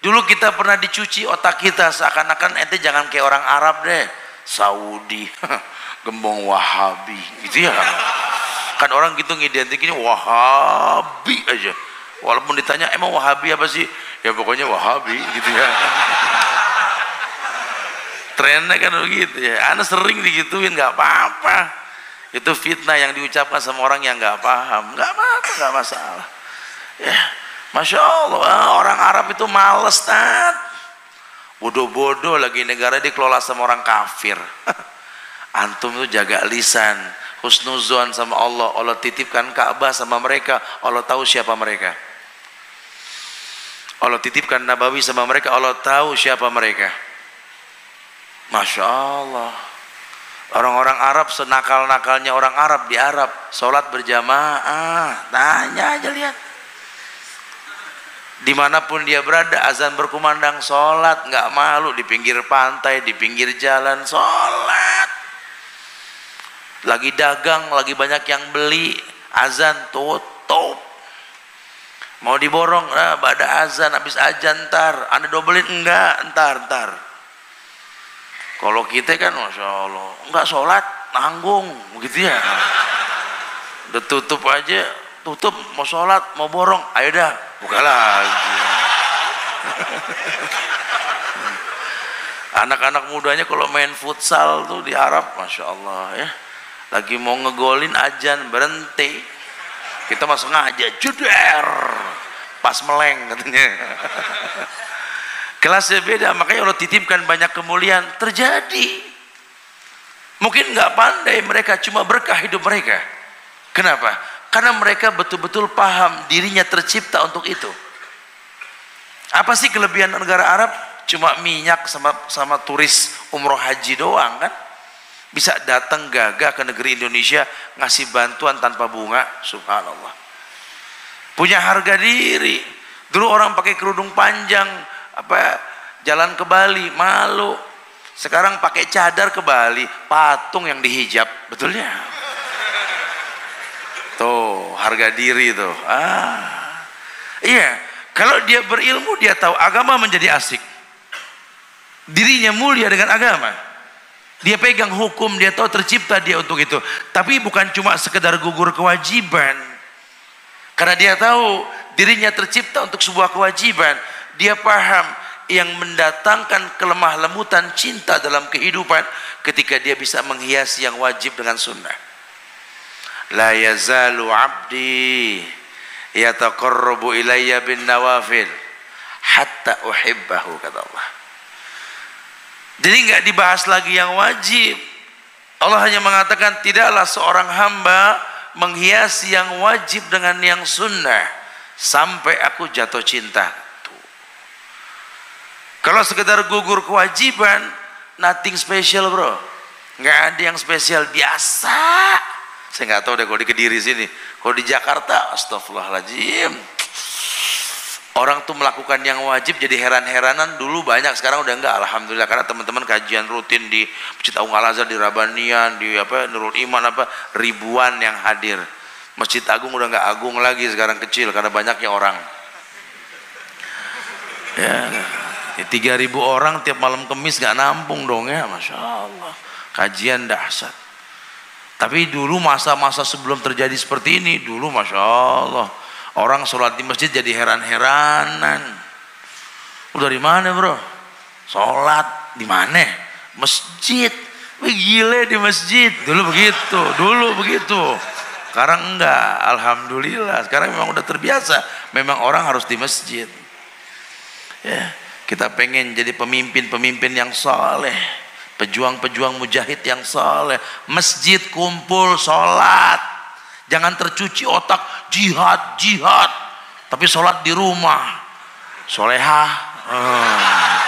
Dulu kita pernah dicuci otak kita seakan-akan ente jangan kayak orang Arab deh. Saudi, gembong Wahabi, gitu ya. Kan orang gitu ngidentikinnya Wahabi aja. Walaupun ditanya emang Wahabi apa sih? Ya pokoknya Wahabi gitu ya. Trennya kan begitu ya. Anak sering digituin nggak apa-apa. Itu fitnah yang diucapkan sama orang yang nggak paham. Nggak apa-apa, nggak masalah. Ya, masya Allah ah, orang Arab itu males tat. Bodoh-bodoh lagi negara dikelola sama orang kafir. Antum tuh jaga lisan, husnuzon sama Allah. Allah titipkan Ka'bah sama mereka. Allah tahu siapa mereka. Allah titipkan Nabawi sama mereka. Allah tahu siapa mereka. Masya Allah. Orang-orang Arab senakal-nakalnya orang Arab di Arab. Sholat berjamaah. Tanya aja lihat. Di mana pun dia berada, azan berkumandang sholat. nggak malu di pinggir pantai, di pinggir jalan. Sholat. Lagi dagang, lagi banyak yang beli. Azan tutup. Mau diborong, nah, pada azan, habis azan ntar. Anda dobelin? Enggak, ntar, ntar kalau kita kan Masya Allah, enggak sholat, nanggung, begitu ya. Udah tutup aja, tutup, mau sholat, mau borong, ayo dah, buka lagi. Anak-anak mudanya kalau main futsal tuh di Arab, Masya Allah ya. Lagi mau ngegolin ajan, berhenti. Kita masuk ngajak, juder. Pas meleng katanya. Kelasnya beda, makanya Allah titipkan banyak kemuliaan. Terjadi. Mungkin nggak pandai mereka, cuma berkah hidup mereka. Kenapa? Karena mereka betul-betul paham dirinya tercipta untuk itu. Apa sih kelebihan negara Arab? Cuma minyak sama sama turis umroh haji doang kan? Bisa datang gagah ke negeri Indonesia ngasih bantuan tanpa bunga, subhanallah. Punya harga diri. Dulu orang pakai kerudung panjang, apa jalan ke Bali malu sekarang pakai cadar ke Bali patung yang dihijab betulnya tuh harga diri tuh. Ah. Iya kalau dia berilmu dia tahu agama menjadi asik. Dirinya mulia dengan agama. Dia pegang hukum dia tahu tercipta dia untuk itu. Tapi bukan cuma sekedar gugur kewajiban. Karena dia tahu dirinya tercipta untuk sebuah kewajiban. Dia paham yang mendatangkan kelemah lemutan cinta dalam kehidupan ketika dia bisa menghiasi yang wajib dengan sunnah la yazalu abdi yataqarrabu ilayya bin nawafil hatta uhibbahu kata Allah jadi nggak dibahas lagi yang wajib Allah hanya mengatakan tidaklah seorang hamba menghiasi yang wajib dengan yang sunnah sampai aku jatuh cinta kalau sekedar gugur kewajiban, nothing special bro. Nggak ada yang spesial, biasa. Saya nggak tahu deh kalau di Kediri sini. Kalau di Jakarta, astagfirullahaladzim. Orang tuh melakukan yang wajib jadi heran-heranan dulu banyak sekarang udah enggak alhamdulillah karena teman-teman kajian rutin di Masjid Agung Al Azhar di Rabanian di apa Nurul Iman apa ribuan yang hadir Masjid Agung udah enggak agung lagi sekarang kecil karena banyaknya orang ya Ya, 3000 orang tiap malam kemis gak nampung dong ya, Masya Allah. Kajian dahsyat. Tapi dulu masa-masa sebelum terjadi seperti ini, dulu Masya Allah. Orang sholat di masjid jadi heran-heranan. Udah dari mana bro? Sholat di mana? Masjid. Wih gile di masjid. Dulu begitu, dulu begitu. Sekarang enggak, Alhamdulillah. Sekarang memang udah terbiasa. Memang orang harus di masjid. Ya. Kita pengen jadi pemimpin-pemimpin yang soleh. Pejuang-pejuang mujahid yang soleh. Masjid kumpul sholat. Jangan tercuci otak jihad, jihad. Tapi sholat di rumah. Solehah. Hmm.